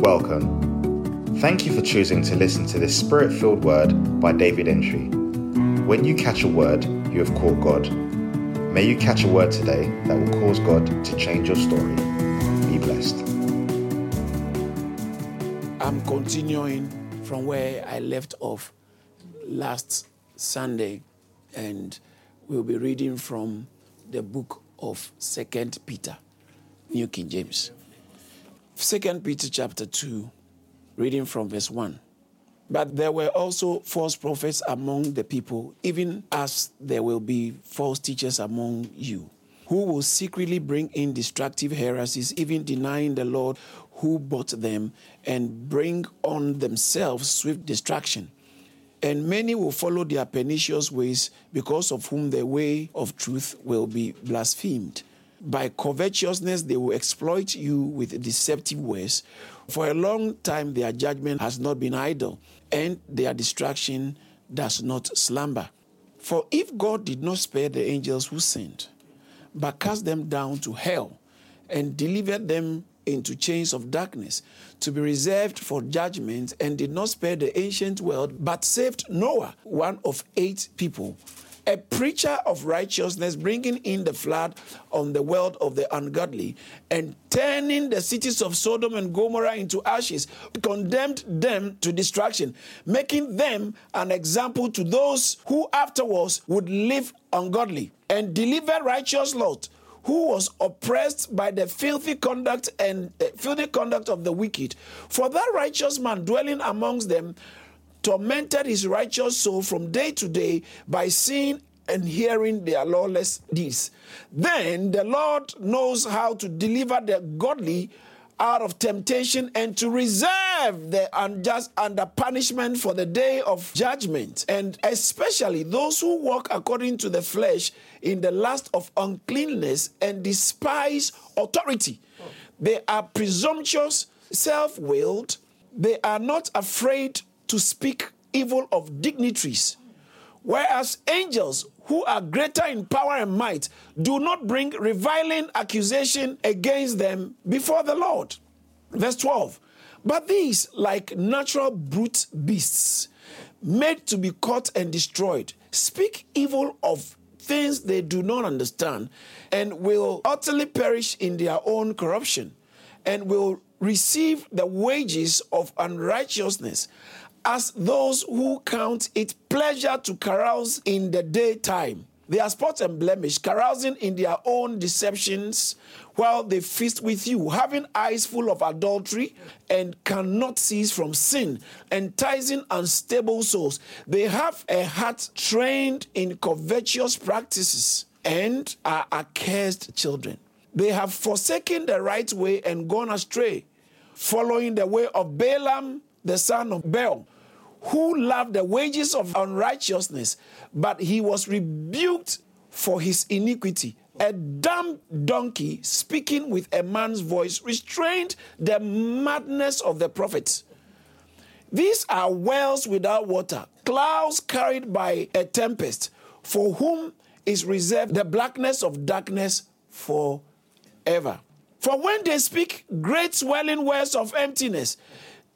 Welcome. Thank you for choosing to listen to this spirit filled word by David Entry. When you catch a word, you have caught God. May you catch a word today that will cause God to change your story. Be blessed. I'm continuing from where I left off last Sunday, and we'll be reading from the book of Second Peter, New King James. Second Peter chapter 2, reading from verse 1. But there were also false prophets among the people, even as there will be false teachers among you, who will secretly bring in destructive heresies, even denying the Lord who bought them, and bring on themselves swift destruction. And many will follow their pernicious ways, because of whom the way of truth will be blasphemed. By covetousness, they will exploit you with deceptive ways. For a long time, their judgment has not been idle, and their destruction does not slumber. For if God did not spare the angels who sinned, but cast them down to hell and delivered them into chains of darkness to be reserved for judgment, and did not spare the ancient world, but saved Noah, one of eight people a preacher of righteousness, bringing in the flood on the world of the ungodly, and turning the cities of Sodom and Gomorrah into ashes, condemned them to destruction, making them an example to those who afterwards would live ungodly, and delivered righteous Lot who was oppressed by the filthy conduct and uh, filthy conduct of the wicked. For that righteous man dwelling amongst them tormented his righteous soul from day to day by seeing and hearing their lawless deeds. Then the Lord knows how to deliver the godly out of temptation and to reserve the unjust under punishment for the day of judgment, and especially those who walk according to the flesh in the lust of uncleanness and despise authority. They are presumptuous, self willed, they are not afraid to speak evil of dignitaries. Whereas angels, who are greater in power and might, do not bring reviling accusation against them before the Lord. Verse 12. But these, like natural brute beasts, made to be caught and destroyed, speak evil of things they do not understand, and will utterly perish in their own corruption, and will receive the wages of unrighteousness as those who count it pleasure to carouse in the daytime. They are spot and blemish, carousing in their own deceptions while they feast with you, having eyes full of adultery and cannot cease from sin, enticing unstable souls. They have a heart trained in covetous practices and are accursed children. They have forsaken the right way and gone astray, following the way of Balaam, the son of Beor who loved the wages of unrighteousness, but he was rebuked for his iniquity. A dumb donkey speaking with a man's voice restrained the madness of the prophets. These are wells without water, clouds carried by a tempest, for whom is reserved the blackness of darkness forever. For when they speak great swelling words of emptiness,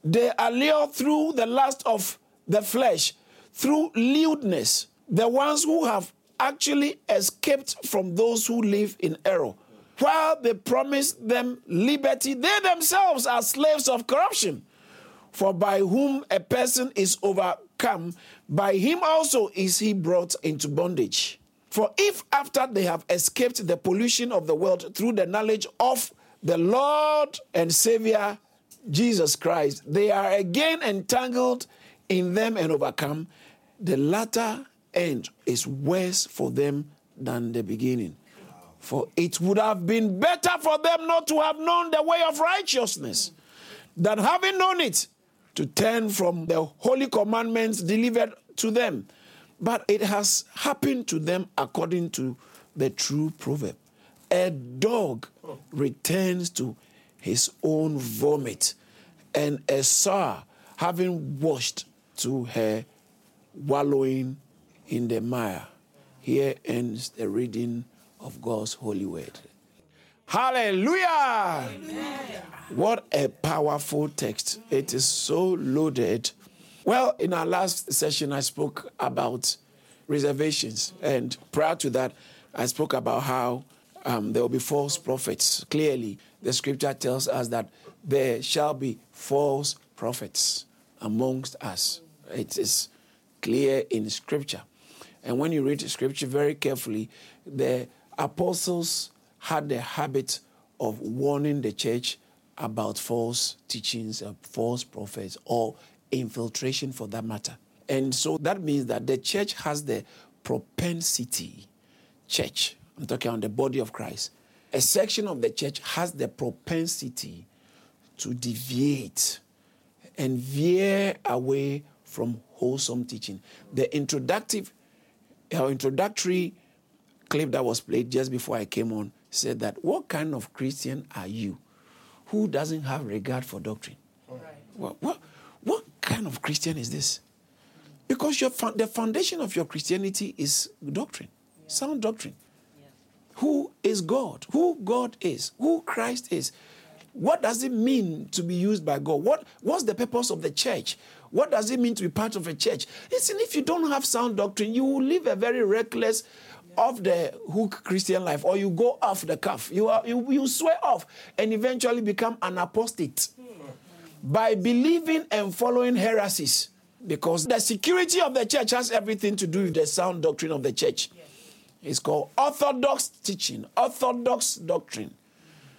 they allure through the lust of the flesh, through lewdness, the ones who have actually escaped from those who live in error. While they promise them liberty, they themselves are slaves of corruption. For by whom a person is overcome, by him also is he brought into bondage. For if after they have escaped the pollution of the world through the knowledge of the Lord and Savior Jesus Christ, they are again entangled in them and overcome, the latter end is worse for them than the beginning. For it would have been better for them not to have known the way of righteousness than having known it to turn from the holy commandments delivered to them. But it has happened to them according to the true proverb. A dog returns to his own vomit, and a sow, having washed to her wallowing in the mire. Here ends the reading of God's holy word. Hallelujah. Amen. What a powerful text. It is so loaded. Well, in our last session, I spoke about reservations. And prior to that, I spoke about how um, there will be false prophets. Clearly, the scripture tells us that there shall be false prophets amongst us. It is clear in scripture. And when you read scripture very carefully, the apostles had the habit of warning the church about false teachings, of false prophets, or infiltration for that matter. And so that means that the church has the propensity, church, I'm talking on the body of Christ, a section of the church has the propensity to deviate and veer away from wholesome teaching. The introductive, our introductory clip that was played just before I came on said that what kind of Christian are you who doesn't have regard for doctrine? Right. What, what, what kind of Christian is this? Because your, the foundation of your Christianity is doctrine, yeah. sound doctrine. Who is God? Who God is? Who Christ is? What does it mean to be used by God? What, what's the purpose of the church? What does it mean to be part of a church? Listen, if you don't have sound doctrine, you will live a very reckless, off the hook Christian life, or you go off the cuff. You, are, you, you swear off and eventually become an apostate by believing and following heresies. Because the security of the church has everything to do with the sound doctrine of the church. It's called orthodox teaching, orthodox doctrine.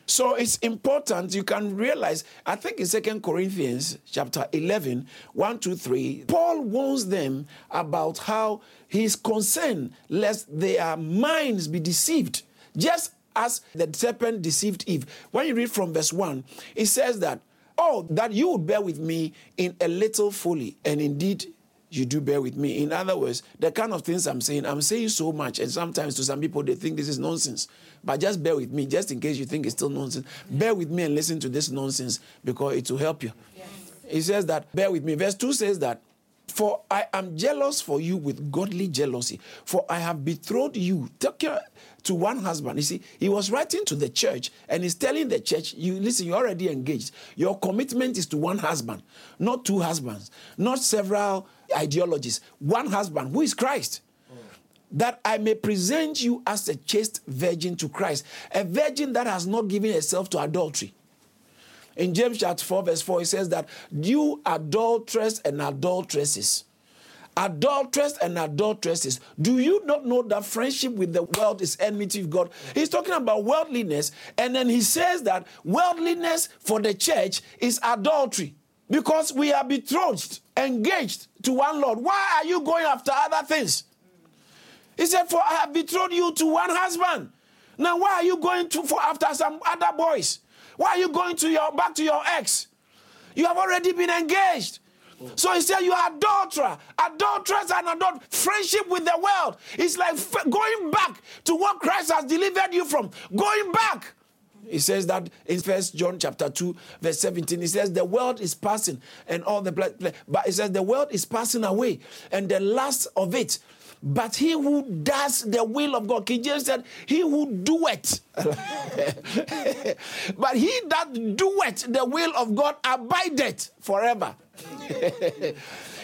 So it's important you can realize, I think in Second Corinthians chapter 11, 1, 2, 3, Paul warns them about how he's concerned lest their minds be deceived, just as the serpent deceived Eve. When you read from verse 1, it says that, Oh, that you would bear with me in a little folly, and indeed you do bear with me. In other words, the kind of things I'm saying, I'm saying so much, and sometimes to some people they think this is nonsense. But just bear with me, just in case you think it's still nonsense. Bear with me and listen to this nonsense because it will help you. Yes. He says that, bear with me. Verse 2 says that, for I am jealous for you with godly jealousy, for I have betrothed you to one husband. You see, he was writing to the church and he's telling the church, you listen, you're already engaged. Your commitment is to one husband, not two husbands, not several ideologies. One husband, who is Christ that I may present you as a chaste virgin to Christ, a virgin that has not given herself to adultery. In James chapter 4, verse 4, it says that you adulterers and adulteresses, adulterers and adulteresses, do you not know that friendship with the world is enmity with God? He's talking about worldliness, and then he says that worldliness for the church is adultery because we are betrothed, engaged to one Lord. Why are you going after other things? He said, For I have betrothed you to one husband. Now, why are you going to for after some other boys? Why are you going to your back to your ex? You have already been engaged. So he said, You are adulterer, adulteress, and adult friendship with the world. It's like going back to what Christ has delivered you from. Going back. He says that in First John chapter 2, verse 17. He says, The world is passing and all the but he says the world is passing away, and the last of it but he who does the will of God, King James said, he who do it. but he that doeth the will of God abideth forever.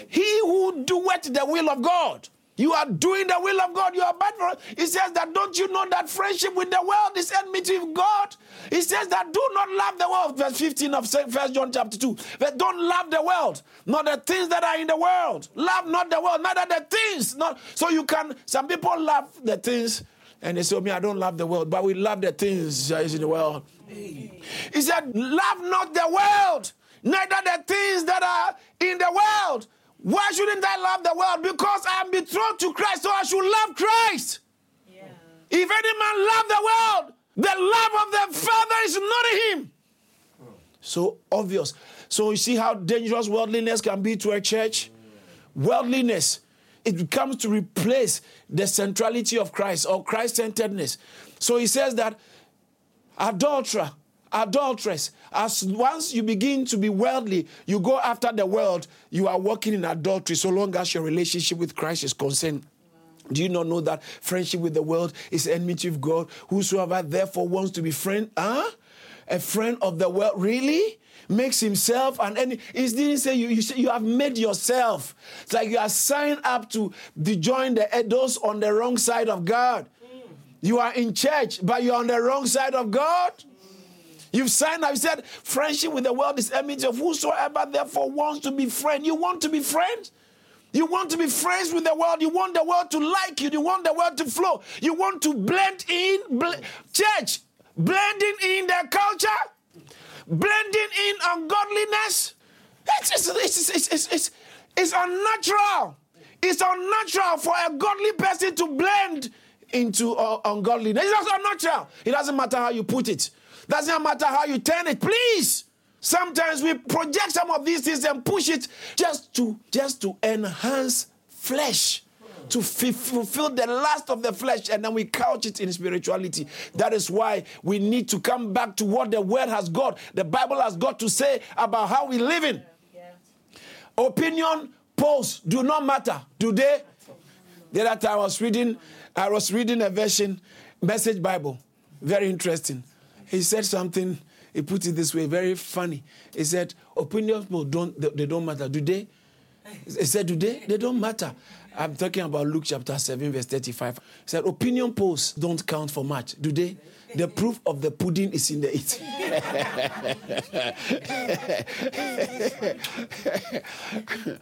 he who doeth the will of God. You are doing the will of God. You are bad for. He says that don't you know that friendship with the world is enmity with God? He says that do not love the world. Verse 15 of First John chapter 2. That don't love the world, not the things that are in the world. Love not the world, neither the things. Not so you can. Some people love the things, and they say, oh, "Me, I don't love the world, but we love the things that is in the world." He said, "Love not the world, neither the things that are in the world." Why shouldn't I love the world? Because I am betrothed to Christ, so I should love Christ. Yeah. If any man love the world, the love of the Father is not in him. So obvious. So you see how dangerous worldliness can be to a church? Worldliness, it comes to replace the centrality of Christ or Christ centeredness. So he says that adulterer, adulteress. As once you begin to be worldly, you go after the world, you are walking in adultery so long as your relationship with Christ is concerned. Do you not know that friendship with the world is enmity of God? Whosoever therefore wants to be friend, huh? A friend of the world, really? Makes himself and. It didn't say you, you, you have made yourself. It's like you are signed up to, to join the those on the wrong side of God. You are in church, but you're on the wrong side of God. You've signed up. You said, friendship with the world is enmity of whosoever therefore wants to be friend. You want to be friends? You want to be friends with the world. You want the world to like you. You want the world to flow. You want to blend in. Bl- church, blending in their culture, blending in ungodliness. It's, it's, it's, it's, it's, it's, it's unnatural. It's unnatural for a godly person to blend into uh, ungodliness. It's unnatural. It doesn't matter how you put it. Doesn't matter how you turn it. Please. Sometimes we project some of these things and push it just to just to enhance flesh to f- fulfill the lust of the flesh and then we couch it in spirituality. That is why we need to come back to what the word has got the bible has got to say about how we live in. Opinion polls do not matter. Do they? The other time i was reading i was reading a version message bible. Very interesting he said something he put it this way, very funny. He said, opinions don't they don't matter. Do they? He said, do they? They don't matter. I'm talking about Luke chapter 7, verse 35. He said, opinion polls don't count for much. Do they? The proof of the pudding is in the eating.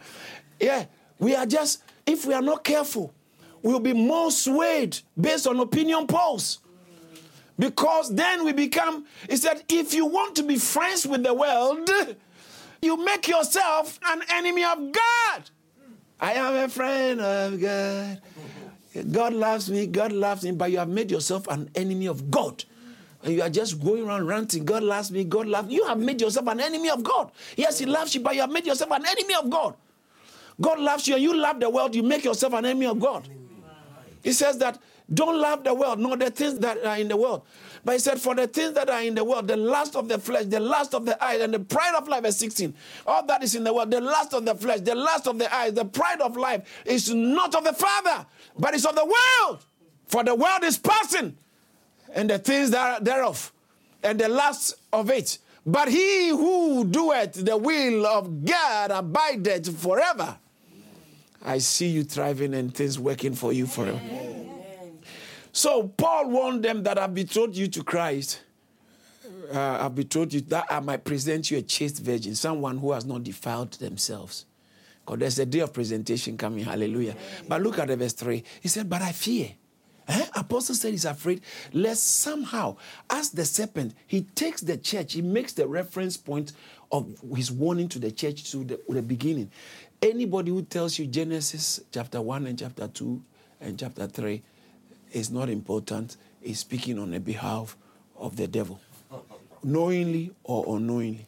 yeah, we are just, if we are not careful, we'll be more swayed based on opinion polls. Because then we become, he said, if you want to be friends with the world, you make yourself an enemy of God. I am a friend of God. God loves me, God loves me, but you have made yourself an enemy of God. And you are just going around ranting, God loves me, God loves me. You have made yourself an enemy of God. Yes, He loves you, but you have made yourself an enemy of God. God loves you and you love the world, you make yourself an enemy of God. He says that don't love the world, nor the things that are in the world. But he said, For the things that are in the world, the lust of the flesh, the lust of the eyes, and the pride of life, verse 16. All that is in the world, the lust of the flesh, the lust of the eyes, the pride of life is not of the Father, but it's of the world. For the world is passing, and the things that are thereof, and the lust of it. But he who doeth the will of God abideth forever. I see you thriving and things working for you forever. So Paul warned them that I've betrothed you to Christ. Uh, I've betrothed you that I might present you a chaste virgin, someone who has not defiled themselves. Because there's a day of presentation coming, hallelujah. But look at the verse 3. He said, But I fear. Eh? Apostle said he's afraid lest somehow, as the serpent, he takes the church, he makes the reference point of his warning to the church to the, the beginning. Anybody who tells you Genesis chapter 1 and chapter 2 and chapter 3 is not important, is speaking on the behalf of the devil, knowingly or unknowingly.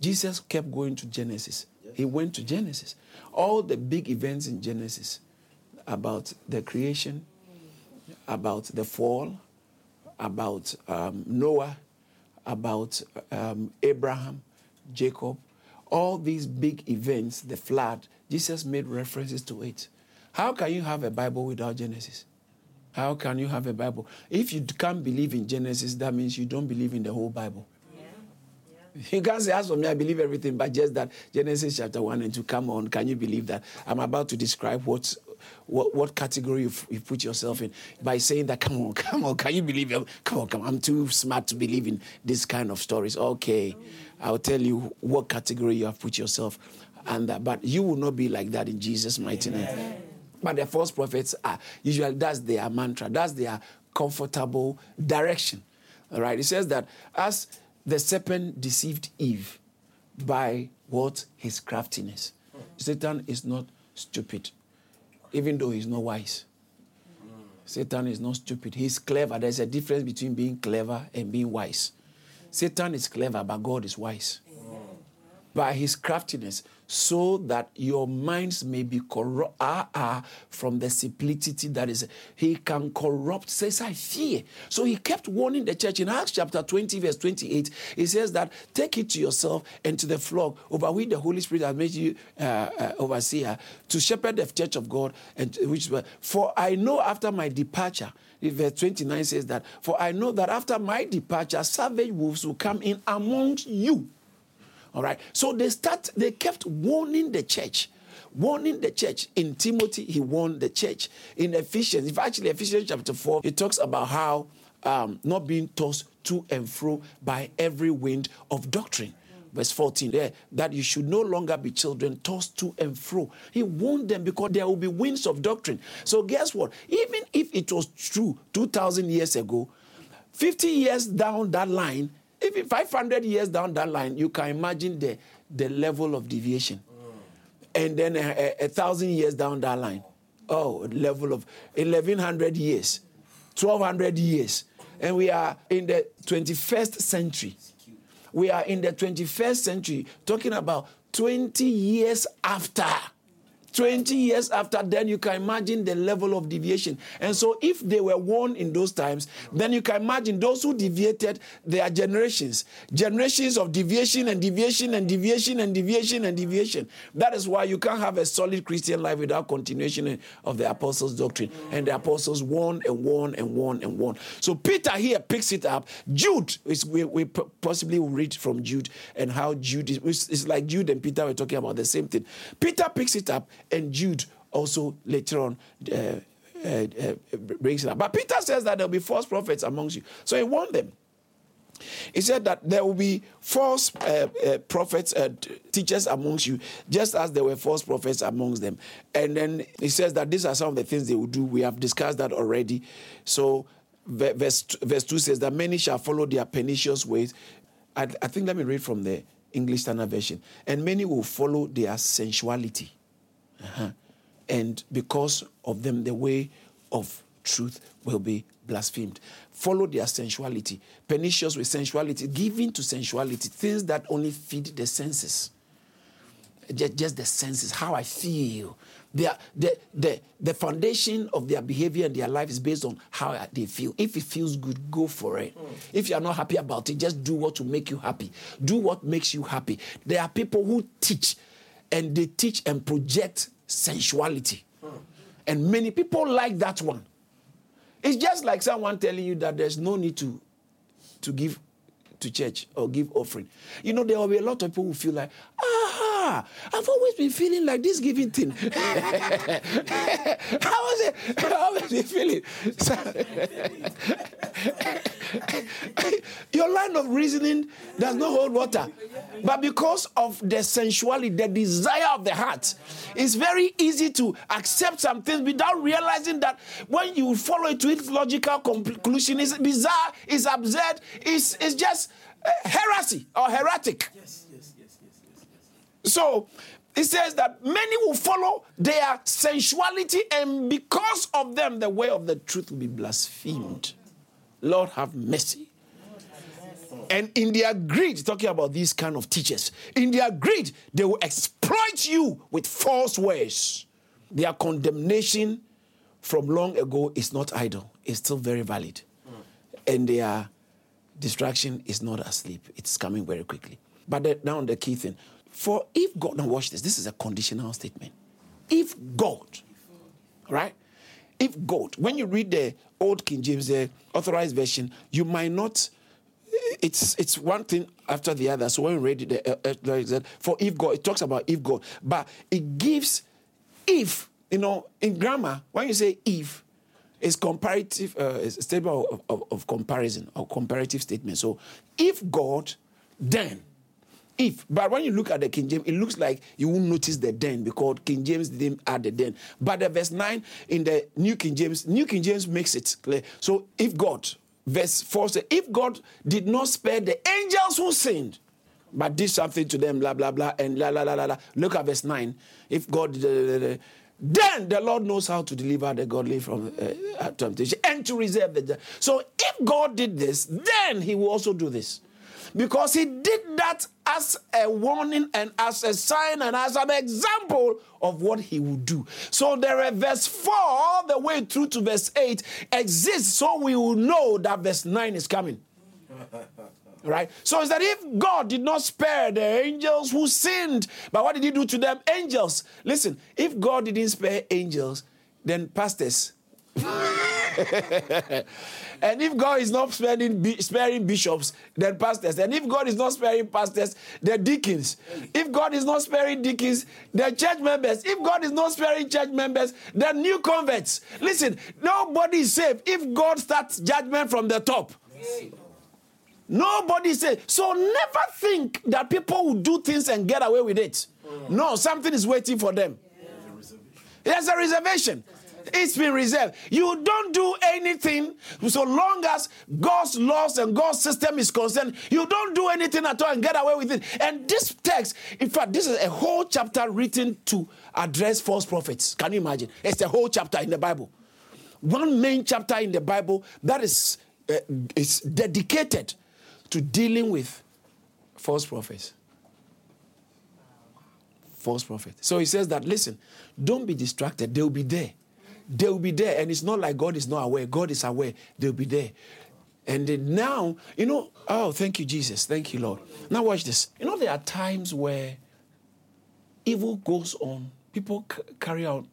Jesus kept going to Genesis. He went to Genesis. All the big events in Genesis about the creation, about the fall, about um, Noah, about um, Abraham, Jacob, all these big events, the flood, Jesus made references to it. How can you have a Bible without Genesis? How can you have a Bible? If you can't believe in Genesis, that means you don't believe in the whole Bible. Yeah. Yeah. You can't say, as for me, I believe everything, but just that Genesis chapter 1 and 2, come on, can you believe that? I'm about to describe what what, what category you, you put yourself in by saying that, come on, come on, can you believe it? Come on, come on, I'm too smart to believe in this kind of stories. Okay, I'll tell you what category you have put yourself under, but you will not be like that in Jesus' mighty name. But the false prophets are usually that's their mantra, that's their comfortable direction. All right. It says that as the serpent deceived Eve by what? His craftiness. Satan is not stupid, even though he's not wise. Satan is not stupid. He's clever. There's a difference between being clever and being wise. Satan is clever, but God is wise. By his craftiness, so that your minds may be corrupt ah, ah, from the simplicity that is. He can corrupt, says, I fear. So he kept warning the church in Acts chapter 20, verse 28. He says that take it to yourself and to the flock over which the Holy Spirit has made you uh, uh, overseer to shepherd the church of God. And which for I know after my departure, verse 29 says that, For I know that after my departure, savage wolves will come in among you. All right. So they start, they kept warning the church. Warning the church. In Timothy, he warned the church. In Ephesians, if actually Ephesians chapter 4, he talks about how um, not being tossed to and fro by every wind of doctrine verse 14 there, that you should no longer be children tossed to and fro. He warned them because there will be winds of doctrine. So, guess what? Even if it was true 2,000 years ago, 50 years down that line, even 500 years down that line, you can imagine the, the level of deviation. And then a, a, a thousand years down that line, oh, level of 1100 years, 1200 years. And we are in the 21st century. We are in the 21st century talking about 20 years after 20 years after, then you can imagine the level of deviation. And so, if they were warned in those times, then you can imagine those who deviated their generations, generations of deviation and deviation and deviation and deviation and deviation. That is why you can't have a solid Christian life without continuation of the apostles' doctrine. And the apostles warned and warned and warned and warned. So, Peter here picks it up. Jude, is, we, we possibly will read from Jude and how Jude is, it's like Jude and Peter were talking about the same thing. Peter picks it up and Jude also later on uh, uh, uh, brings it up. But Peter says that there will be false prophets amongst you. So he warned them. He said that there will be false uh, uh, prophets, uh, teachers amongst you, just as there were false prophets amongst them. And then he says that these are some of the things they will do. We have discussed that already. So verse, verse 2 says that many shall follow their pernicious ways. I, I think let me read from the English Standard Version. And many will follow their sensuality. Uh-huh. And because of them, the way of truth will be blasphemed. Follow their sensuality. Pernicious with sensuality, giving to sensuality, things that only feed the senses. Just, just the senses, how I feel. Their, the, the, the foundation of their behavior and their life is based on how they feel. If it feels good, go for it. Mm. If you are not happy about it, just do what will make you happy. Do what makes you happy. There are people who teach and they teach and project sensuality. And many people like that one. It's just like someone telling you that there's no need to, to give to church or give offering. You know, there will be a lot of people who feel like, ah, I've always been feeling like this giving thing. How was it? How was it feeling? Your line of reasoning does not hold water. But because of the sensuality, the desire of the heart, it's very easy to accept some things without realizing that when you follow it to its logical conclusion, it's bizarre, it's absurd, it's, it's just uh, heresy or heretic. Yes. So it says that many will follow their sensuality, and because of them, the way of the truth will be blasphemed. Lord, have mercy. And in their greed, talking about these kind of teachers, in their greed, they will exploit you with false words. Their condemnation from long ago is not idle, it's still very valid. And their distraction is not asleep, it's coming very quickly. But the, now, the key thing for if God, now watch this, this is a conditional statement. If God, right? If God, when you read the Old King James, the authorized version, you might not it's it's one thing after the other. So when we read the uh, uh, for if God, it talks about if God, but it gives if you know in grammar when you say if, it's comparative uh, it's a statement of, of, of comparison or comparative statement. So if God, then if. But when you look at the King James, it looks like you won't notice the then because King James didn't add the then. But the verse 9 in the New King James, New King James makes it clear. So if God, verse 4 says, if God did not spare the angels who sinned, but did something to them, blah, blah, blah, and la, la, la, la, la. Look at verse 9. If God, uh, then the Lord knows how to deliver the godly from uh, temptation and to reserve the. So if God did this, then he will also do this. Because he did that as a warning and as a sign and as an example of what he would do. So there verse 4 all the way through to verse 8 exists so we will know that verse 9 is coming. Right? So is that if God did not spare the angels who sinned, but what did he do to them? Angels. Listen, if God didn't spare angels, then pastors. and if God is not sparing, sparing bishops, then pastors. And if God is not sparing pastors, then deacons. If God is not sparing deacons, then church members. If God is not sparing church members, then new converts. Listen, nobody is safe if God starts judgment from the top. Nobody says. So never think that people will do things and get away with it. No, something is waiting for them. There's a reservation. It's been reserved. You don't do anything so long as God's laws and God's system is concerned. You don't do anything at all and get away with it. And this text, in fact, this is a whole chapter written to address false prophets. Can you imagine? It's a whole chapter in the Bible. One main chapter in the Bible that is, uh, is dedicated to dealing with false prophets. False prophet. So he says that, listen, don't be distracted. They'll be there. They'll be there. And it's not like God is not aware. God is aware. They'll be there. And now, you know, oh, thank you, Jesus. Thank you, Lord. Now, watch this. You know, there are times where evil goes on, people c- carry out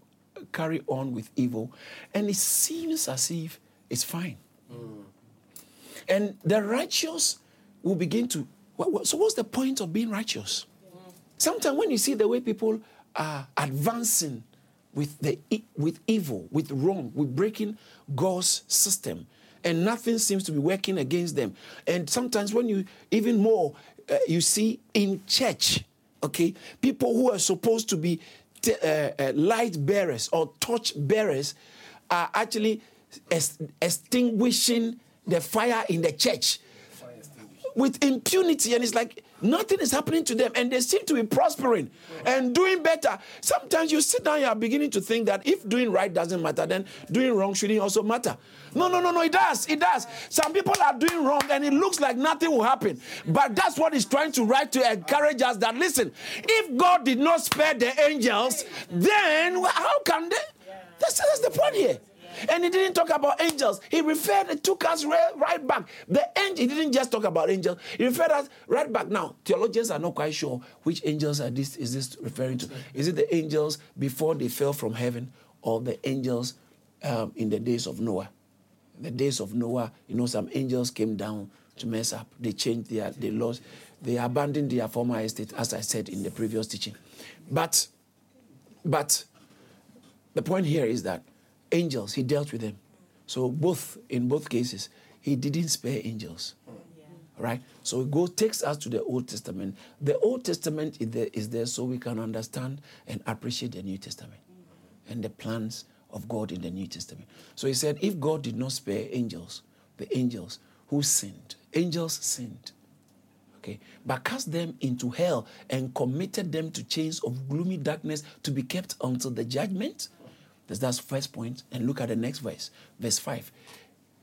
carry on with evil, and it seems as if it's fine. Mm. And the righteous will begin to. so, what's the point of being righteous? Sometimes when you see the way people are advancing with the with evil, with wrong, with breaking God's system, and nothing seems to be working against them. And sometimes when you even more uh, you see in church, okay, people who are supposed to be t- uh, uh, light bearers or torch bearers are actually extinguishing the fire in the church with impunity, and it's like nothing is happening to them, and they seem to be prospering and doing better. Sometimes you sit down, you are beginning to think that if doing right doesn't matter, then doing wrong shouldn't also matter. No, no, no, no, it does. It does. Some people are doing wrong, and it looks like nothing will happen. But that's what he's trying to write to encourage us that listen, if God did not spare the angels, then how can they? That's, that's the point here. And he didn't talk about angels. He referred, took us right, right back. The angel, he didn't just talk about angels. He referred us right back. Now, theologians are not quite sure which angels are this is this referring to. Is it the angels before they fell from heaven or the angels um, in the days of Noah? In the days of Noah, you know, some angels came down to mess up. They changed their, they lost, they abandoned their former estate, as I said in the previous teaching. But, but the point here is that angels, he dealt with them. So both in both cases, he didn't spare angels. Yeah. Right? So it goes takes us to the Old Testament. The Old Testament is there, is there so we can understand and appreciate the New Testament and the plans of God in the New Testament. So he said, if God did not spare angels, the angels who sinned, angels sinned. Okay, but cast them into hell and committed them to chains of gloomy darkness to be kept until the judgment that's, first point. And look at the next verse, verse 5.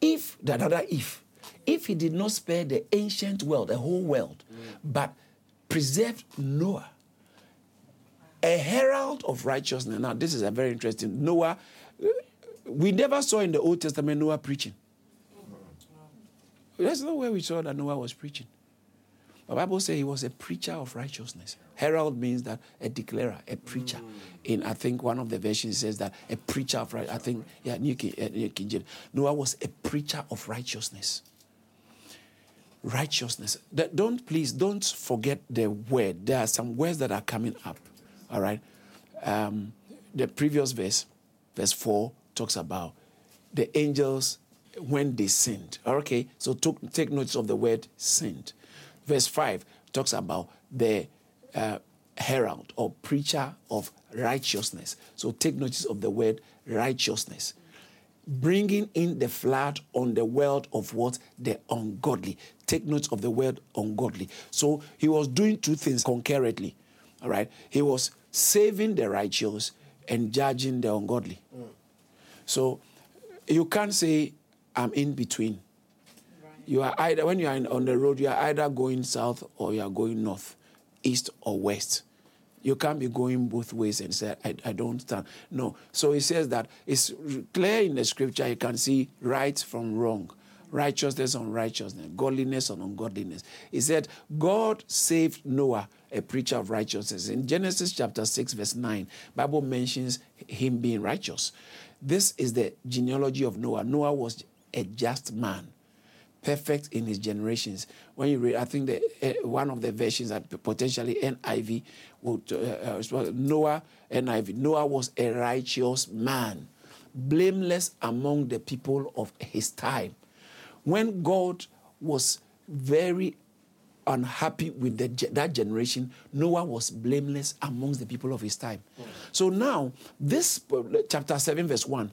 If, the other if, if he did not spare the ancient world, the whole world, mm. but preserved Noah, a herald of righteousness. Now, this is a very interesting. Noah, we never saw in the Old Testament Noah preaching. That's not where we saw that Noah was preaching. The Bible says he was a preacher of righteousness. Herald means that a declarer, a preacher. Mm. In I think one of the versions says that a preacher of right. I think yeah, New King, uh, New King James. Noah was a preacher of righteousness. Righteousness. That, don't please don't forget the word. There are some words that are coming up. All right. Um, the previous verse, verse four, talks about the angels when they sinned. Okay, so took, take notice of the word sinned. Verse 5 talks about the uh, herald or preacher of righteousness. So take notice of the word righteousness. Bringing in the flood on the world of what? The ungodly. Take note of the word ungodly. So he was doing two things concurrently. All right. He was saving the righteous and judging the ungodly. Mm. So you can't say, I'm in between. You are either when you are in, on the road, you are either going south or you are going north, east or west. You can't be going both ways and say, I, I don't stand. No. So he says that it's clear in the scripture, you can see right from wrong, righteousness on righteousness, godliness on ungodliness. He said, God saved Noah, a preacher of righteousness. In Genesis chapter 6, verse 9, Bible mentions him being righteous. This is the genealogy of Noah. Noah was a just man perfect in his generations. When you read, I think the, uh, one of the versions that potentially NIV would uh, uh, Noah NIV. Noah was a righteous man, blameless among the people of his time. When God was very unhappy with the, that generation, Noah was blameless amongst the people of his time. Mm. So now, this uh, chapter 7, verse 1,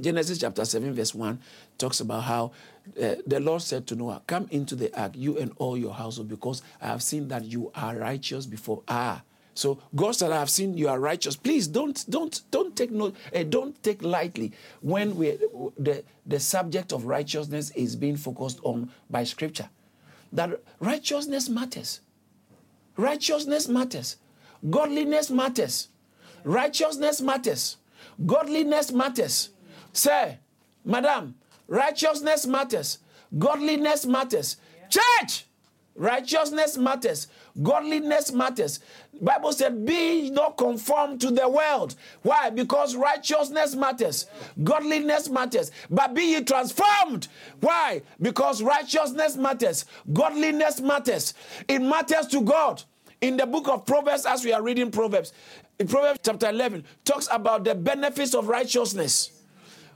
Genesis chapter 7, verse 1 talks about how uh, the Lord said to Noah, Come into the ark, you and all your household, because I have seen that you are righteous before. Ah. So God said, I have seen you are righteous. Please don't don't don't take note, uh, don't take lightly when we the, the subject of righteousness is being focused on by scripture. That righteousness matters. Righteousness matters. Godliness matters. Righteousness matters. Godliness matters. Sir, Madam, righteousness matters, godliness matters. Church, righteousness matters, godliness matters. Bible said, "Be not conformed to the world." Why? Because righteousness matters, godliness matters. But be ye transformed. Why? Because righteousness matters, godliness matters. It matters to God. In the book of Proverbs, as we are reading Proverbs, in Proverbs chapter 11, talks about the benefits of righteousness.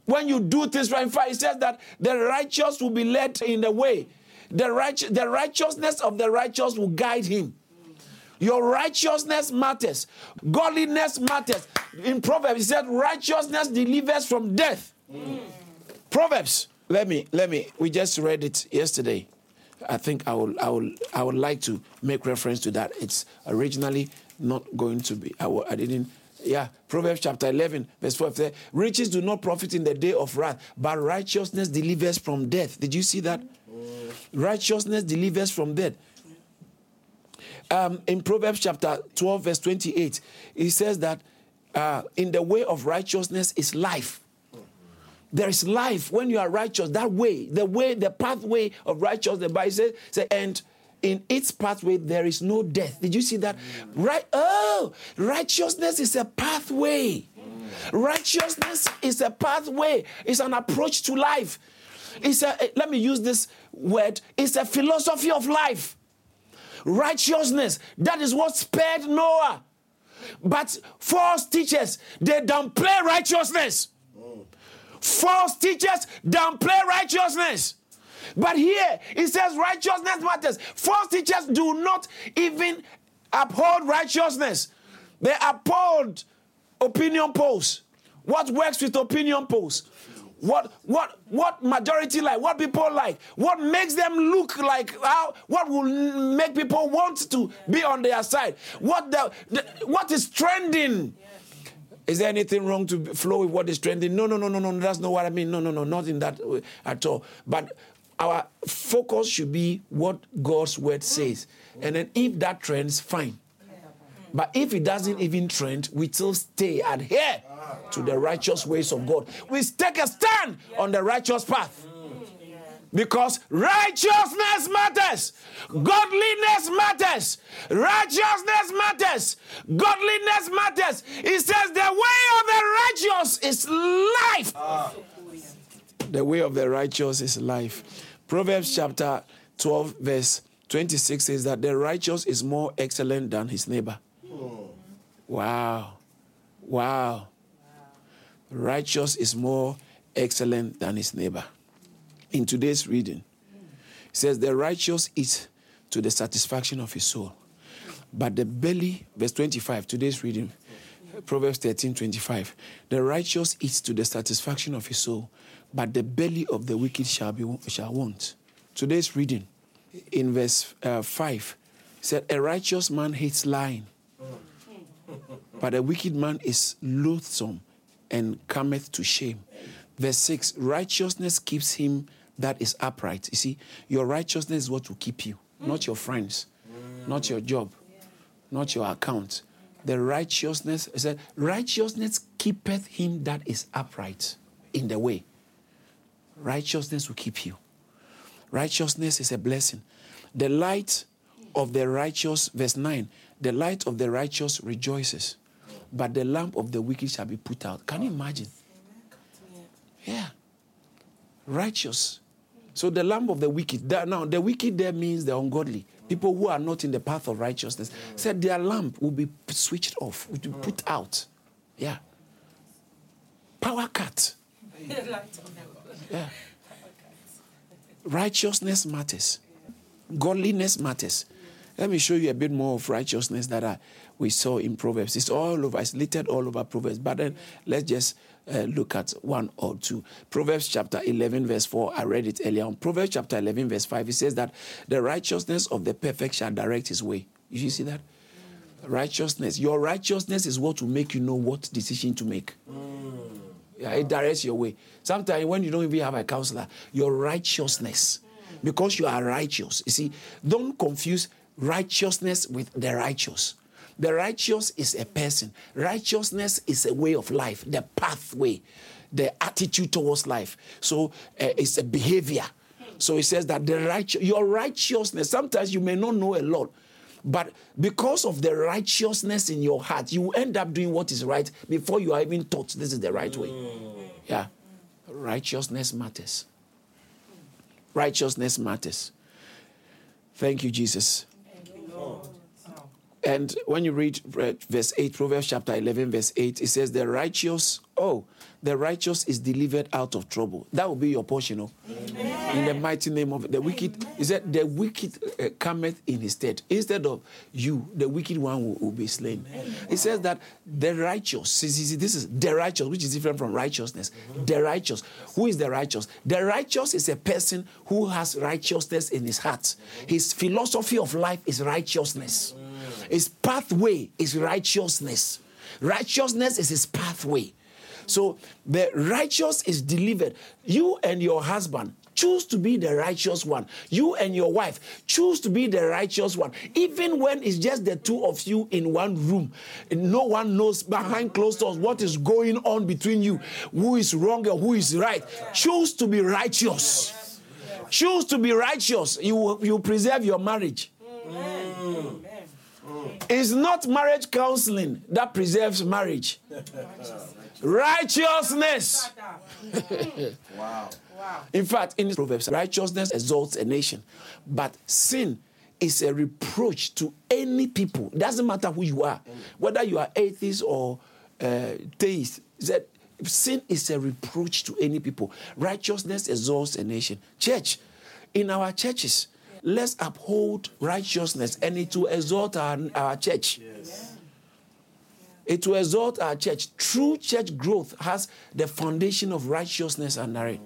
When you do things right, in fact, it says that the righteous will be led in the way. The, right, the righteousness of the righteous will guide him. Your righteousness matters. Godliness matters. In Proverbs, he said, righteousness delivers from death. Mm. Proverbs. Let me, let me, we just read it yesterday. I think I will, I will, I would like to make reference to that. It's originally not going to be. I, I didn't yeah, Proverbs chapter 11, verse 12. There, Riches do not profit in the day of wrath, but righteousness delivers from death. Did you see that? Righteousness delivers from death. Um, in Proverbs chapter 12, verse 28, it says that uh, in the way of righteousness is life. There is life when you are righteous. That way, the way, the pathway of righteousness, the Bible says, say, and in its pathway there is no death. Did you see that? Right? Oh, righteousness is a pathway. Righteousness is a pathway. It's an approach to life. It's a eh, let me use this word. It's a philosophy of life. Righteousness. That is what spared Noah. But false teachers, they downplay righteousness. False teachers downplay righteousness. But here it says righteousness matters. False teachers do not even uphold righteousness, they uphold opinion polls. What works with opinion polls? What what what majority like? What people like? What makes them look like how? What will make people want to be on their side? What the, the what is trending? Is there anything wrong to flow with what is trending? No, no, no, no, no. That's not what I mean. No, no, no, not in that way at all. But our focus should be what God's word says. And then if that trends, fine. But if it doesn't even trend, we still stay adhere to the righteous ways of God. We take a stand on the righteous path. Because righteousness matters, godliness matters, righteousness matters, godliness matters. It says the way of the righteous is life. The way of the righteous is life. Proverbs chapter 12, verse 26 says that the righteous is more excellent than his neighbor. Wow. Wow. Righteous is more excellent than his neighbor. In today's reading, it says, The righteous eats to the satisfaction of his soul. But the belly, verse 25, today's reading, Proverbs 13, 25. The righteous eats to the satisfaction of his soul, but the belly of the wicked shall be shall want. Today's reading in verse uh, 5 said, A righteous man hates lying, but a wicked man is loathsome and cometh to shame. Verse 6 Righteousness keeps him that is upright. You see, your righteousness is what will keep you, not your friends, not your job, not your account. The righteousness, said, righteousness keepeth him that is upright in the way. Righteousness will keep you. Righteousness is a blessing. The light of the righteous, verse 9, the light of the righteous rejoices, but the lamp of the wicked shall be put out. Can you imagine? Yeah. Righteous. So the lamp of the wicked. That, now, the wicked there means the ungodly. People who are not in the path of righteousness. Said their lamp will be switched off, will be put out. Yeah. Power cut. Yeah. Righteousness matters. Godliness matters. Let me show you a bit more of righteousness that I, we saw in Proverbs. It's all over, it's littered all over Proverbs. But then let's just uh, look at one or two. Proverbs chapter 11, verse 4, I read it earlier on. Proverbs chapter 11, verse 5, it says that the righteousness of the perfect shall direct his way. You see that? Righteousness. Your righteousness is what will make you know what decision to make. Yeah, it directs your way. Sometimes when you don't even have a counselor, your righteousness, because you are righteous. You see, don't confuse righteousness with the righteous. The righteous is a person. Righteousness is a way of life, the pathway, the attitude towards life. So uh, it's a behavior. So it says that the right, your righteousness. Sometimes you may not know a lot, but because of the righteousness in your heart, you end up doing what is right before you are even taught this is the right way. Yeah, righteousness matters. Righteousness matters. Thank you, Jesus. And when you read uh, verse 8, Proverbs chapter 11, verse 8, it says, The righteous, oh, the righteous is delivered out of trouble. That will be your portion. Oh. In the mighty name of the wicked, he said, The wicked uh, cometh in his stead. Instead of you, the wicked one will, will be slain. He says that the righteous, see, see, this is the righteous, which is different from righteousness. The righteous. Who is the righteous? The righteous is a person who has righteousness in his heart. His philosophy of life is righteousness. His pathway is righteousness. Righteousness is his pathway. So the righteous is delivered. You and your husband choose to be the righteous one. You and your wife choose to be the righteous one. Even when it's just the two of you in one room, no one knows behind closed doors what is going on between you, who is wrong or who is right. Choose to be righteous. Choose to be righteous. You, you preserve your marriage. It's not marriage counseling that preserves marriage. Righteousness. wow. wow. In fact, in this Proverbs, righteousness exalts a nation, but sin is a reproach to any people. It doesn't matter who you are, whether you are atheist or uh, theist. That sin is a reproach to any people. Righteousness exalts a nation. Church, in our churches, let's uphold righteousness and it will exalt our, our church. Yes. It will exalt our church. True church growth has the foundation of righteousness under it.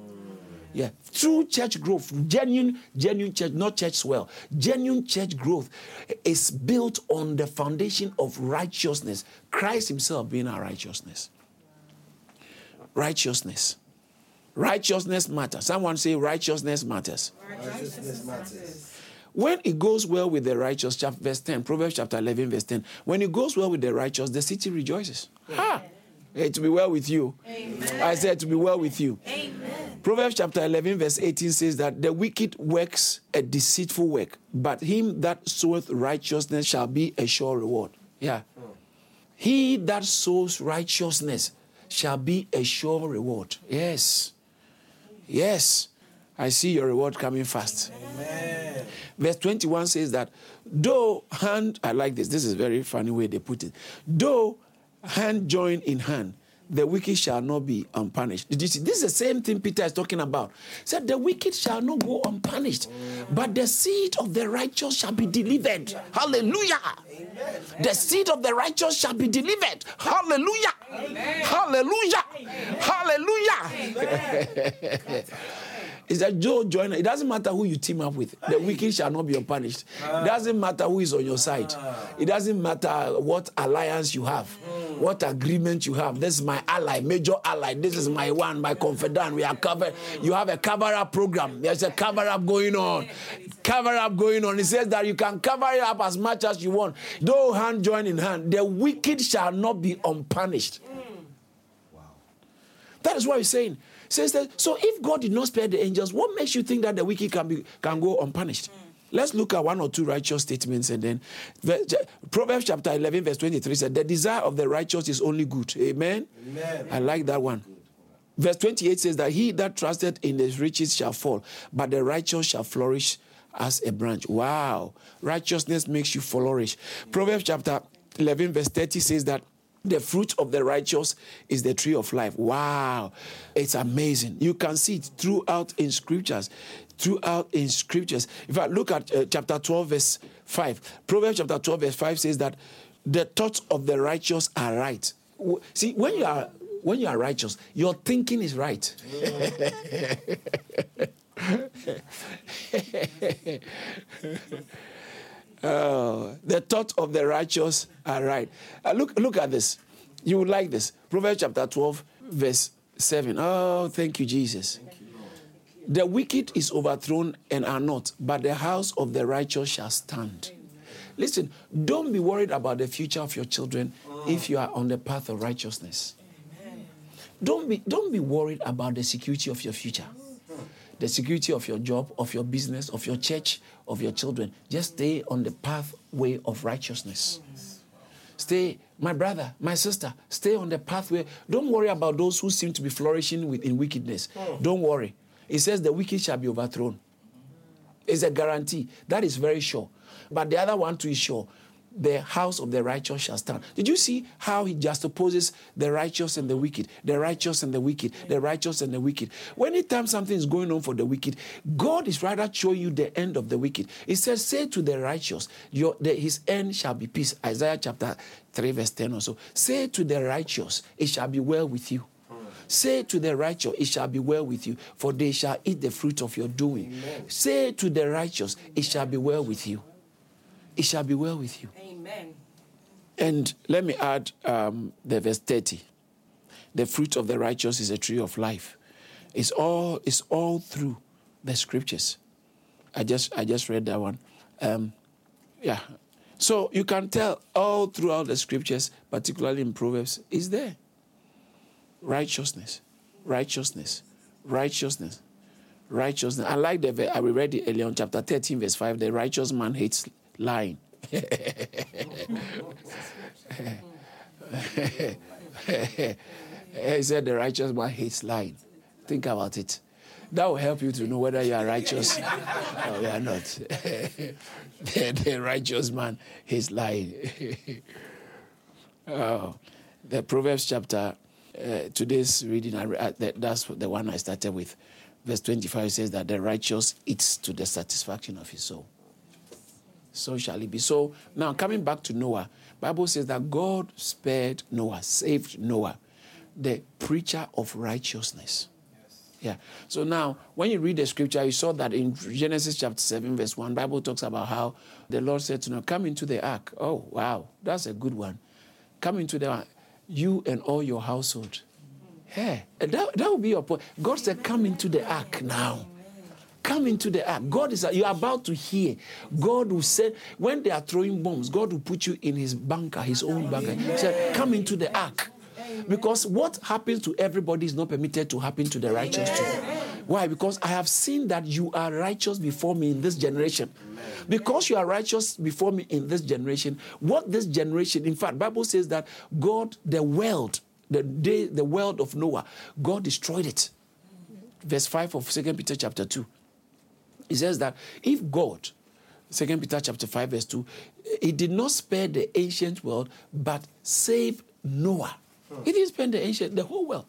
Yeah, true church growth, genuine, genuine church, not church swell. Genuine church growth is built on the foundation of righteousness. Christ Himself being our righteousness. Righteousness. Righteousness matters. Someone say righteousness matters. Righteousness matters. When it goes well with the righteous, chapter, verse 10, Proverbs chapter 11, verse 10, when it goes well with the righteous, the city rejoices. Ha! Hey, to be well with you. Amen. I said to be well with you. Amen. Proverbs chapter 11, verse 18 says that the wicked works a deceitful work, but him that soweth righteousness shall be a sure reward. Yeah. He that sows righteousness shall be a sure reward. Yes. Yes. I see your reward coming fast. Amen. Verse 21 says that, though hand, I like this, this is a very funny way they put it. Though hand join in hand, the wicked shall not be unpunished. Did you see? This is the same thing Peter is talking about. He said, The wicked shall not go unpunished, but the seed of the righteous shall be delivered. Hallelujah. Amen. The seed of the righteous shall be delivered. Hallelujah. Amen. Hallelujah. Amen. Hallelujah. It's that Joe join. It doesn't matter who you team up with. The wicked shall not be unpunished. It ah. doesn't matter who is on your side. Ah. It doesn't matter what alliance you have, hmm. what agreement you have. This is my ally, major ally. This is my one, my confidant. We are covered. You have a cover up program. There's a cover up going on. Cover up going on. It says that you can cover it up as much as you want. Though hand join in hand, the wicked shall not be unpunished. That is what he's saying. Says that so if God did not spare the angels, what makes you think that the wicked can be can go unpunished? Let's look at one or two righteous statements and then Proverbs chapter 11, verse 23 said, The desire of the righteous is only good. Amen. Amen. I like that one. Verse 28 says that he that trusted in his riches shall fall, but the righteous shall flourish as a branch. Wow. Righteousness makes you flourish. Proverbs chapter 11, verse 30 says that the fruit of the righteous is the tree of life. Wow. It's amazing. You can see it throughout in scriptures. Throughout in scriptures. If I look at uh, chapter 12, verse 5, Proverbs chapter 12, verse 5 says that the thoughts of the righteous are right. See, when you are when you are righteous, your thinking is right. Oh, the thoughts of the righteous are right. Uh, look, look at this. You would like this. Proverbs chapter 12, verse 7. Oh, thank you, Jesus. Thank you, the wicked is overthrown and are not, but the house of the righteous shall stand. Listen, don't be worried about the future of your children if you are on the path of righteousness. Don't be, don't be worried about the security of your future the security of your job, of your business, of your church, of your children. Just stay on the pathway of righteousness. Stay, my brother, my sister, stay on the pathway. Don't worry about those who seem to be flourishing in wickedness. Oh. Don't worry. It says the wicked shall be overthrown. It's a guarantee. That is very sure. But the other one too is sure the house of the righteous shall stand. Did you see how he juxtaposes the righteous and the wicked? The righteous and the wicked, the righteous and the wicked. When anytime something is going on for the wicked, God is rather showing you the end of the wicked. He says, Say to the righteous, your, the, his end shall be peace. Isaiah chapter 3, verse 10 or so. Say to the righteous, it shall be well with you. Say to the righteous, it shall be well with you, for they shall eat the fruit of your doing. Amen. Say to the righteous, it shall be well with you it shall be well with you. Amen. And let me add um, the verse 30. The fruit of the righteous is a tree of life. It's all, it's all through the scriptures. I just, I just read that one. Um, yeah. So you can tell all throughout the scriptures, particularly in Proverbs, is there. Righteousness, righteousness, righteousness, righteousness. I like the I read it earlier on chapter 13, verse 5. The righteous man hates lying. he said the righteous man hates lying. Think about it. That will help you to know whether you are righteous or you are not. the, the, righteous man hates lying. oh, the Proverbs chapter, uh, today's reading, I, that's the one I started with. Verse 25 says that the righteous eats to the satisfaction of his soul so shall it be. So now coming back to Noah, Bible says that God spared Noah, saved Noah, the preacher of righteousness. Yeah. So now, when you read the scripture, you saw that in Genesis chapter 7, verse 1, Bible talks about how the Lord said to Noah, Come into the ark. Oh, wow. That's a good one. Come into the ark, you and all your household. Mm-hmm. Yeah. That, that would be your point. God said, Come into the ark now. Come into the ark. God is, you're about to hear. God will say, when they are throwing bombs, God will put you in his bunker, his own bunker. He said, Come into the ark. Because what happens to everybody is not permitted to happen to the righteous too. Why? Because I have seen that you are righteous before me in this generation. Because you are righteous before me in this generation, what this generation, in fact, Bible says that God, the world, the day, the world of Noah, God destroyed it. Verse 5 of Second Peter chapter 2. He says that if God, Second Peter chapter 5, verse 2, he did not spare the ancient world, but saved Noah. Hmm. He didn't spare the ancient, the whole world.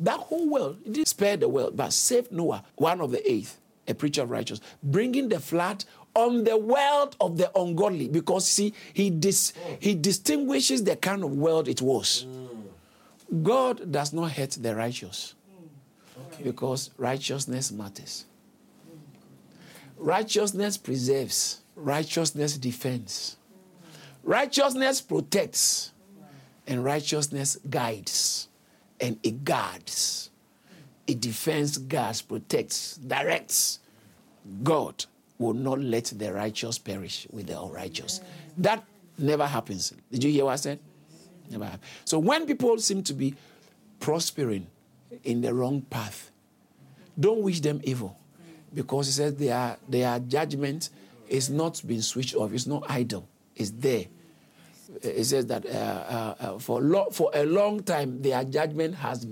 That whole world, he didn't spare the world, but saved Noah, one of the eighth, a preacher of righteousness, bringing the flood on the world of the ungodly. Because see, he dis, he distinguishes the kind of world it was. God does not hate the righteous. Because righteousness matters. Righteousness preserves, righteousness defends, righteousness protects, and righteousness guides, and it guards. It defends, guards, protects, directs. God will not let the righteous perish with the unrighteous. That never happens. Did you hear what I said? Never happens. So when people seem to be prospering in the wrong path, don't wish them evil because he says their, their judgment is not being switched off, it's not idle, it's there. It says that uh, uh, uh, for, lo- for a long time their judgment has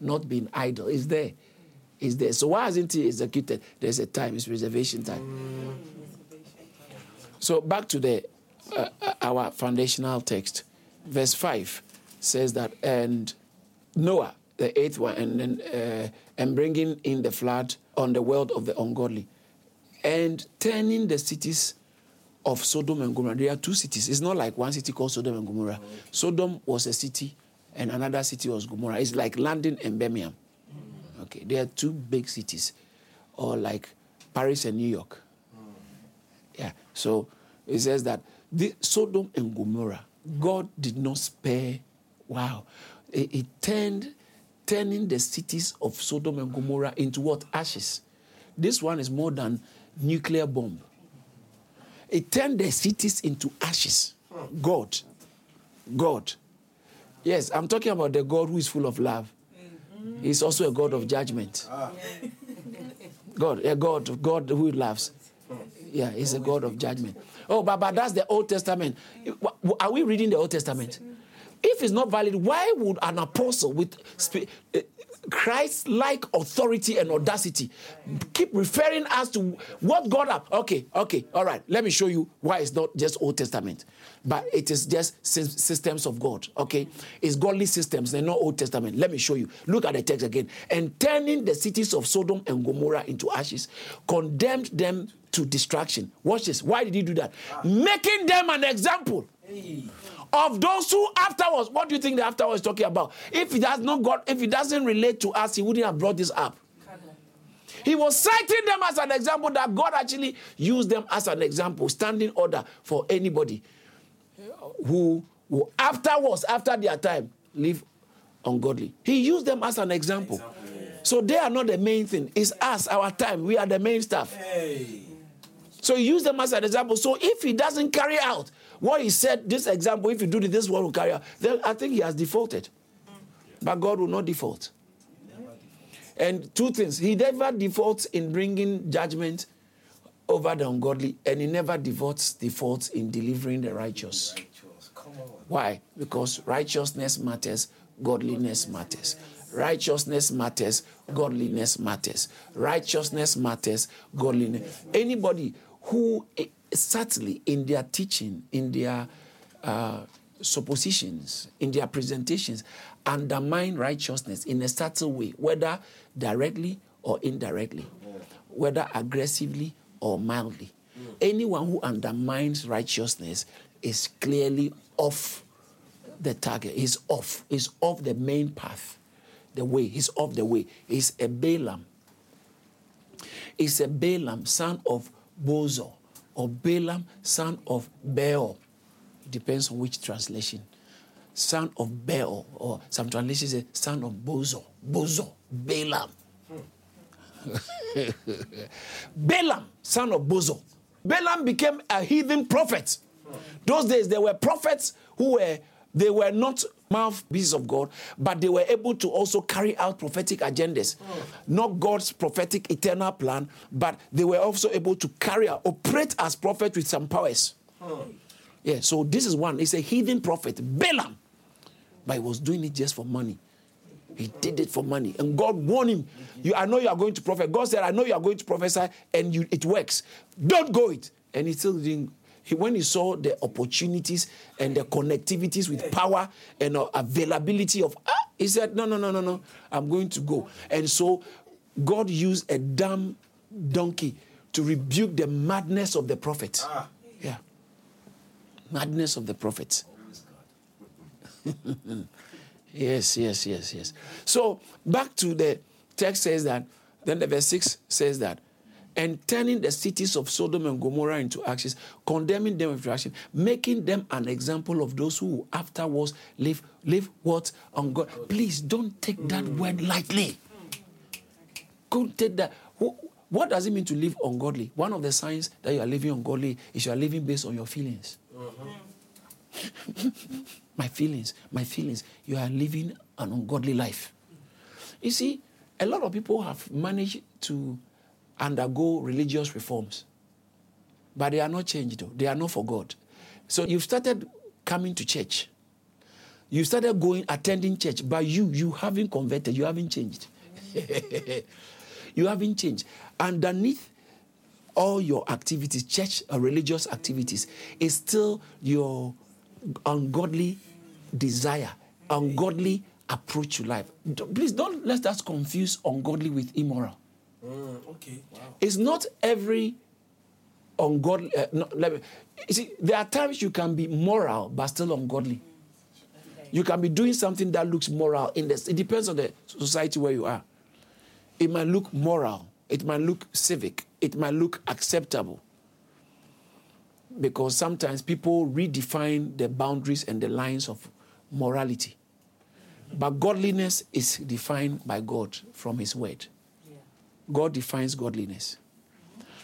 not been idle, it's there. It's there. So why hasn't he executed? There's a time, it's reservation time. So back to the uh, uh, our foundational text, verse five says that, and Noah, the eighth one, and then and bringing in the flood on the world of the ungodly, and turning the cities of Sodom and Gomorrah. There are two cities. It's not like one city called Sodom and Gomorrah. Sodom was a city, and another city was Gomorrah. It's like London and Birmingham. Okay, there are two big cities, or like Paris and New York. Yeah. So it says that the Sodom and Gomorrah, God did not spare. Wow, it, it turned turning the cities of Sodom and Gomorrah into what ashes. This one is more than nuclear bomb. It turned the cities into ashes. God, God. Yes, I'm talking about the God who is full of love. He's also a God of judgment. Ah. God, a God, God who loves. Yeah, he's a God of judgment. Oh, but, but that's the Old Testament. Are we reading the Old Testament? If it's not valid, why would an apostle with eh, Christ like authority and audacity keep referring us to what God have? Okay, okay, all right. Let me show you why it's not just Old Testament, but it is just systems of God. Okay, it's godly systems, they're not Old Testament. Let me show you. Look at the text again. And turning the cities of Sodom and Gomorrah into ashes, condemned them to destruction. Watch this. Why did he do that? Making them an example. Hey of those who afterwards, what do you think the afterwards is talking about? If he has not got, if he doesn't relate to us, he wouldn't have brought this up. He was citing them as an example that God actually used them as an example, standing order for anybody who, who afterwards, after their time, live ungodly. He used them as an example. So they are not the main thing. It's us, our time. We are the main stuff. Hey. So he used them as an example. So if he doesn't carry out what he said, this example, if you do this, this one will carry out, then I think he has defaulted. But God will not default. And two things. He never defaults in bringing judgment over the ungodly, and he never defaults defaults in delivering the righteous. Why? Because righteousness matters, godliness matters. Righteousness matters, godliness matters. Righteousness matters, godliness. Anybody who subtly in their teaching, in their uh, suppositions, in their presentations, undermine righteousness in a subtle way, whether directly or indirectly, whether aggressively or mildly. Anyone who undermines righteousness is clearly off the target. He's off. He's off the main path, the way. He's off the way. He's a Balaam. He's a Balaam, son of Bosor or Balaam, son of Beor. It depends on which translation. Son of Beor, or some translations say son of Bozo. Bozo, Balaam. Balaam, son of Bozo. Balaam became a heathen prophet. Those days there were prophets who were they were not mouthpieces of God, but they were able to also carry out prophetic agendas. Not God's prophetic eternal plan, but they were also able to carry out, operate as prophets with some powers. Yeah, so this is one. It's a heathen prophet, Balaam. But he was doing it just for money. He did it for money. And God warned him. You, I know you are going to prophesy. God said, I know you are going to prophesy, and you, it works. Don't go it. And he still didn't he, when he saw the opportunities and the connectivities with power and uh, availability of, ah, he said, no, no, no, no, no, I'm going to go. And so God used a dumb donkey to rebuke the madness of the prophet. Ah. Yeah. Madness of the prophet. yes, yes, yes, yes. So back to the text says that, then the verse 6 says that, and turning the cities of Sodom and Gomorrah into ashes, condemning them with action, making them an example of those who afterwards live, live what on God. Please don't take that word lightly. Don't take that. What does it mean to live ungodly? One of the signs that you are living ungodly is you are living based on your feelings. Uh-huh. my feelings, my feelings. You are living an ungodly life. You see, a lot of people have managed to undergo religious reforms, but they are not changed, though. They are not for God. So you've started coming to church. You started going, attending church, but you, you haven't converted, you haven't changed. you haven't changed. Underneath all your activities, church or religious activities, is still your ungodly desire, ungodly approach to life. Please don't let us confuse ungodly with immoral. Mm, okay. Wow. It's not every ungodly. Uh, no, me, you see, there are times you can be moral but still ungodly. You can be doing something that looks moral in this. It depends on the society where you are. It might look moral. It might look civic. It might look acceptable. Because sometimes people redefine the boundaries and the lines of morality. But godliness is defined by God from His Word. God defines godliness.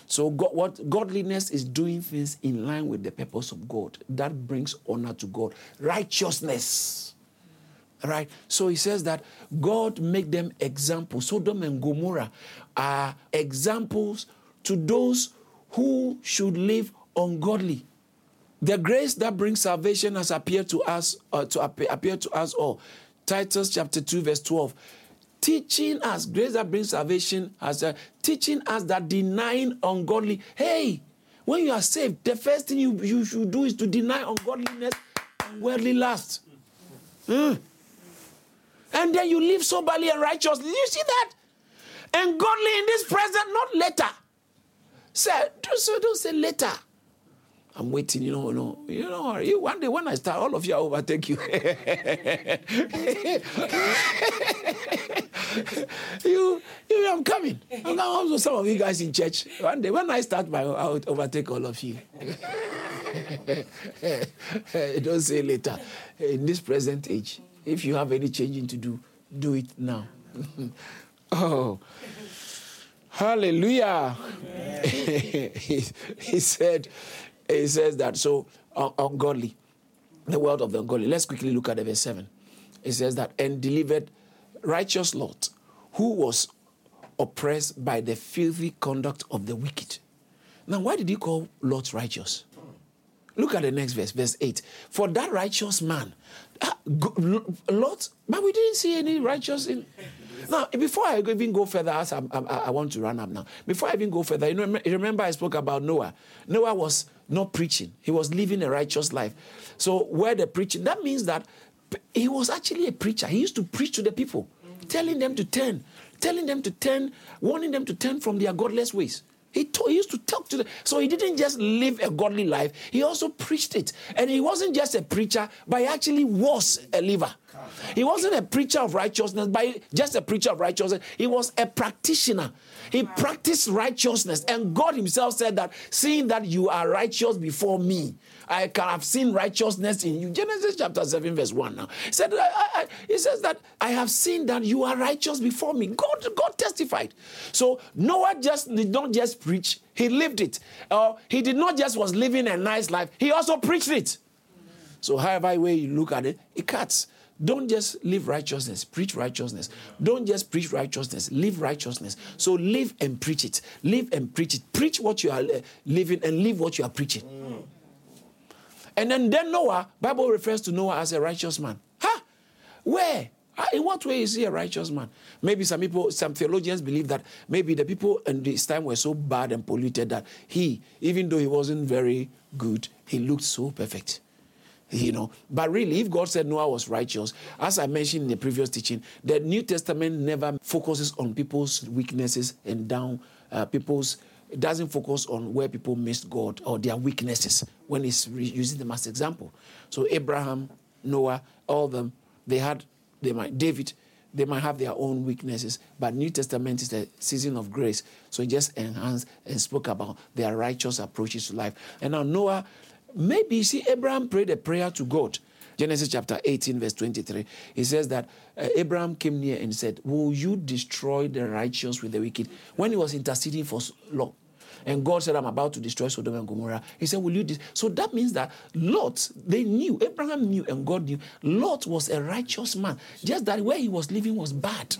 So, God, what godliness is doing things in line with the purpose of God that brings honor to God. Righteousness. Right? So he says that God make them examples. Sodom and Gomorrah are examples to those who should live ungodly. The grace that brings salvation has appeared to us, uh, to appear, appear to us all. Titus chapter 2, verse 12 teaching us, grace that brings salvation, as uh, teaching us that denying ungodly. Hey, when you are saved, the first thing you, you should do is to deny ungodliness and worldly lust. Mm. And then you live soberly and righteously. You see that? And godly in this present, not later. Say, so don't say later. I'm waiting, you know, you know, you know, you, one day when I start, all of you will overtake you. you, you, I'm coming. I'm. Also, some of you guys in church. One day when I start, my, I will overtake all of you. Don't say later. In this present age, if you have any changing to do, do it now. oh. Hallelujah. he, he said, he says that so ungodly, the world of the ungodly. Let's quickly look at verse 7. It says that, and delivered righteous Lot, who was oppressed by the filthy conduct of the wicked. Now, why did he call Lot righteous? Look at the next verse, verse 8. For that righteous man, uh, Lot, but we didn't see any righteous in. Now, before I even go further, as I, I, I want to run up now, before I even go further, you know, remember I spoke about Noah. Noah was not preaching, he was living a righteous life. So, where the preaching, that means that he was actually a preacher. He used to preach to the people, telling them to turn, telling them to turn, warning them to turn from their godless ways. He, told, he used to talk to them. So he didn't just live a godly life, he also preached it. And he wasn't just a preacher, but he actually was a liver. He wasn't a preacher of righteousness, but just a preacher of righteousness. He was a practitioner. He practiced righteousness. And God Himself said that, seeing that you are righteous before me, I can have seen righteousness in you. Genesis chapter 7, verse 1 now. He said, I, I, he says that I have seen that you are righteous before me. God, God testified. So Noah just did not just preach, he lived it. Uh, he did not just was living a nice life, he also preached it. So however way you look at it, it cuts. Don't just live righteousness, preach righteousness. Don't just preach righteousness, live righteousness. So live and preach it. Live and preach it. Preach what you are uh, living and live what you are preaching. Mm. And then, then Noah, Bible refers to Noah as a righteous man. Huh? Where? In what way is he a righteous man? Maybe some people, some theologians believe that maybe the people in this time were so bad and polluted that he, even though he wasn't very good, he looked so perfect you know. But really, if God said Noah was righteous, as I mentioned in the previous teaching, the New Testament never focuses on people's weaknesses and down uh, people's. It doesn't focus on where people missed God or their weaknesses when it's re- using them as example. So Abraham, Noah, all them, they had they might David, they might have their own weaknesses, but New Testament is a season of grace. So it just enhanced and spoke about their righteous approaches to life. And now Noah, maybe you see, Abraham prayed a prayer to God. Genesis chapter 18, verse 23. He says that uh, Abraham came near and said, Will you destroy the righteous with the wicked? When he was interceding for Lot, and God said, I'm about to destroy Sodom and Gomorrah. He said, Will you? Dis-? So that means that Lot, they knew, Abraham knew, and God knew. Lot was a righteous man. Just that where he was living was bad.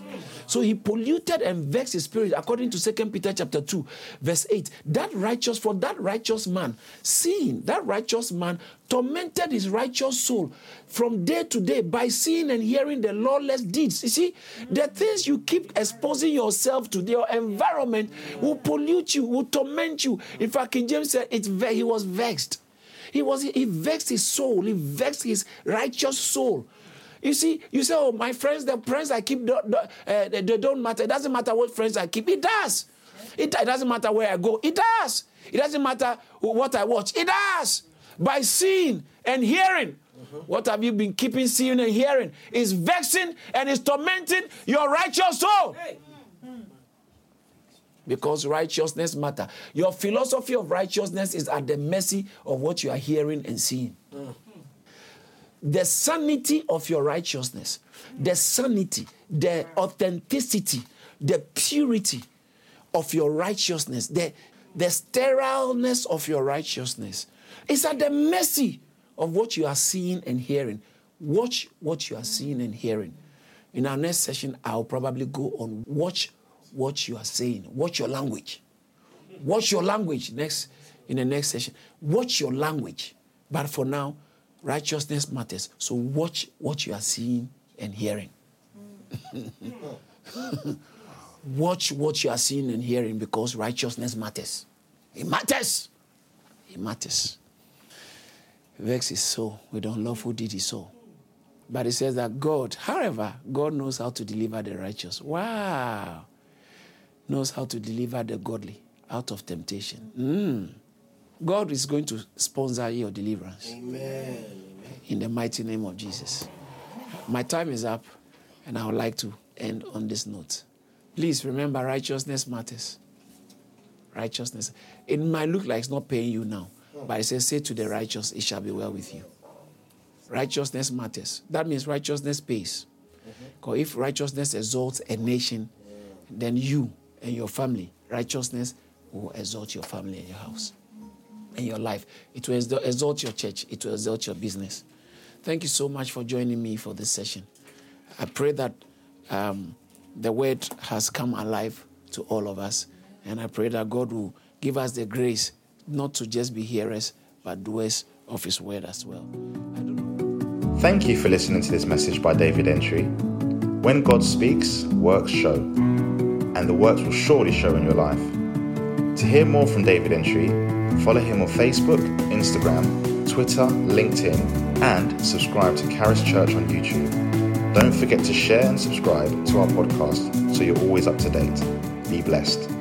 So he polluted and vexed his spirit, according to Second Peter chapter 2, verse 8. That righteous, for that righteous man, seeing that righteous man tormented his righteous soul from day to day by seeing and hearing the lawless deeds. You see, the things you keep exposing yourself to, your environment will pollute you, will torment you. In fact, King James said it's he was vexed. He was he vexed his soul, he vexed his righteous soul. You see, you say, "Oh, my friends, the friends I keep, don't, uh, they don't matter. It doesn't matter what friends I keep. It does. It, it doesn't matter where I go. It does. It doesn't matter what I watch. It does by seeing and hearing. Mm-hmm. What have you been keeping seeing and hearing? Is vexing and is tormenting your righteous soul. Hey. Because righteousness matter. Your philosophy of righteousness is at the mercy of what you are hearing and seeing. Mm. The sanity of your righteousness, the sanity, the authenticity, the purity of your righteousness, the, the sterileness of your righteousness it's at the mercy of what you are seeing and hearing. Watch what you are seeing and hearing. In our next session, I'll probably go on watch what you are saying. Watch your language. Watch your language next in the next session. Watch your language. But for now, righteousness matters. So watch what you are seeing and hearing. watch what you are seeing and hearing because righteousness matters. It matters. It matters vex his soul with unlawful deed his soul. But it says that God, however, God knows how to deliver the righteous. Wow. Knows how to deliver the godly out of temptation. Mm. God is going to sponsor your deliverance. Amen. In the mighty name of Jesus. My time is up, and I would like to end on this note. Please remember righteousness matters. Righteousness. It might look like it's not paying you now. But it says, Say to the righteous, it shall be well with you. Righteousness matters. That means righteousness pays. Because if righteousness exalts a nation, then you and your family, righteousness will exalt your family and your house and your life. It will exalt your church, it will exalt your business. Thank you so much for joining me for this session. I pray that um, the word has come alive to all of us, and I pray that God will give us the grace not to just be hearers, but doers of His word as well. Thank you for listening to this message by David Entry. When God speaks, works show, and the works will surely show in your life. To hear more from David Entry, follow him on Facebook, Instagram, Twitter, LinkedIn, and subscribe to Charis Church on YouTube. Don't forget to share and subscribe to our podcast so you're always up to date. Be blessed.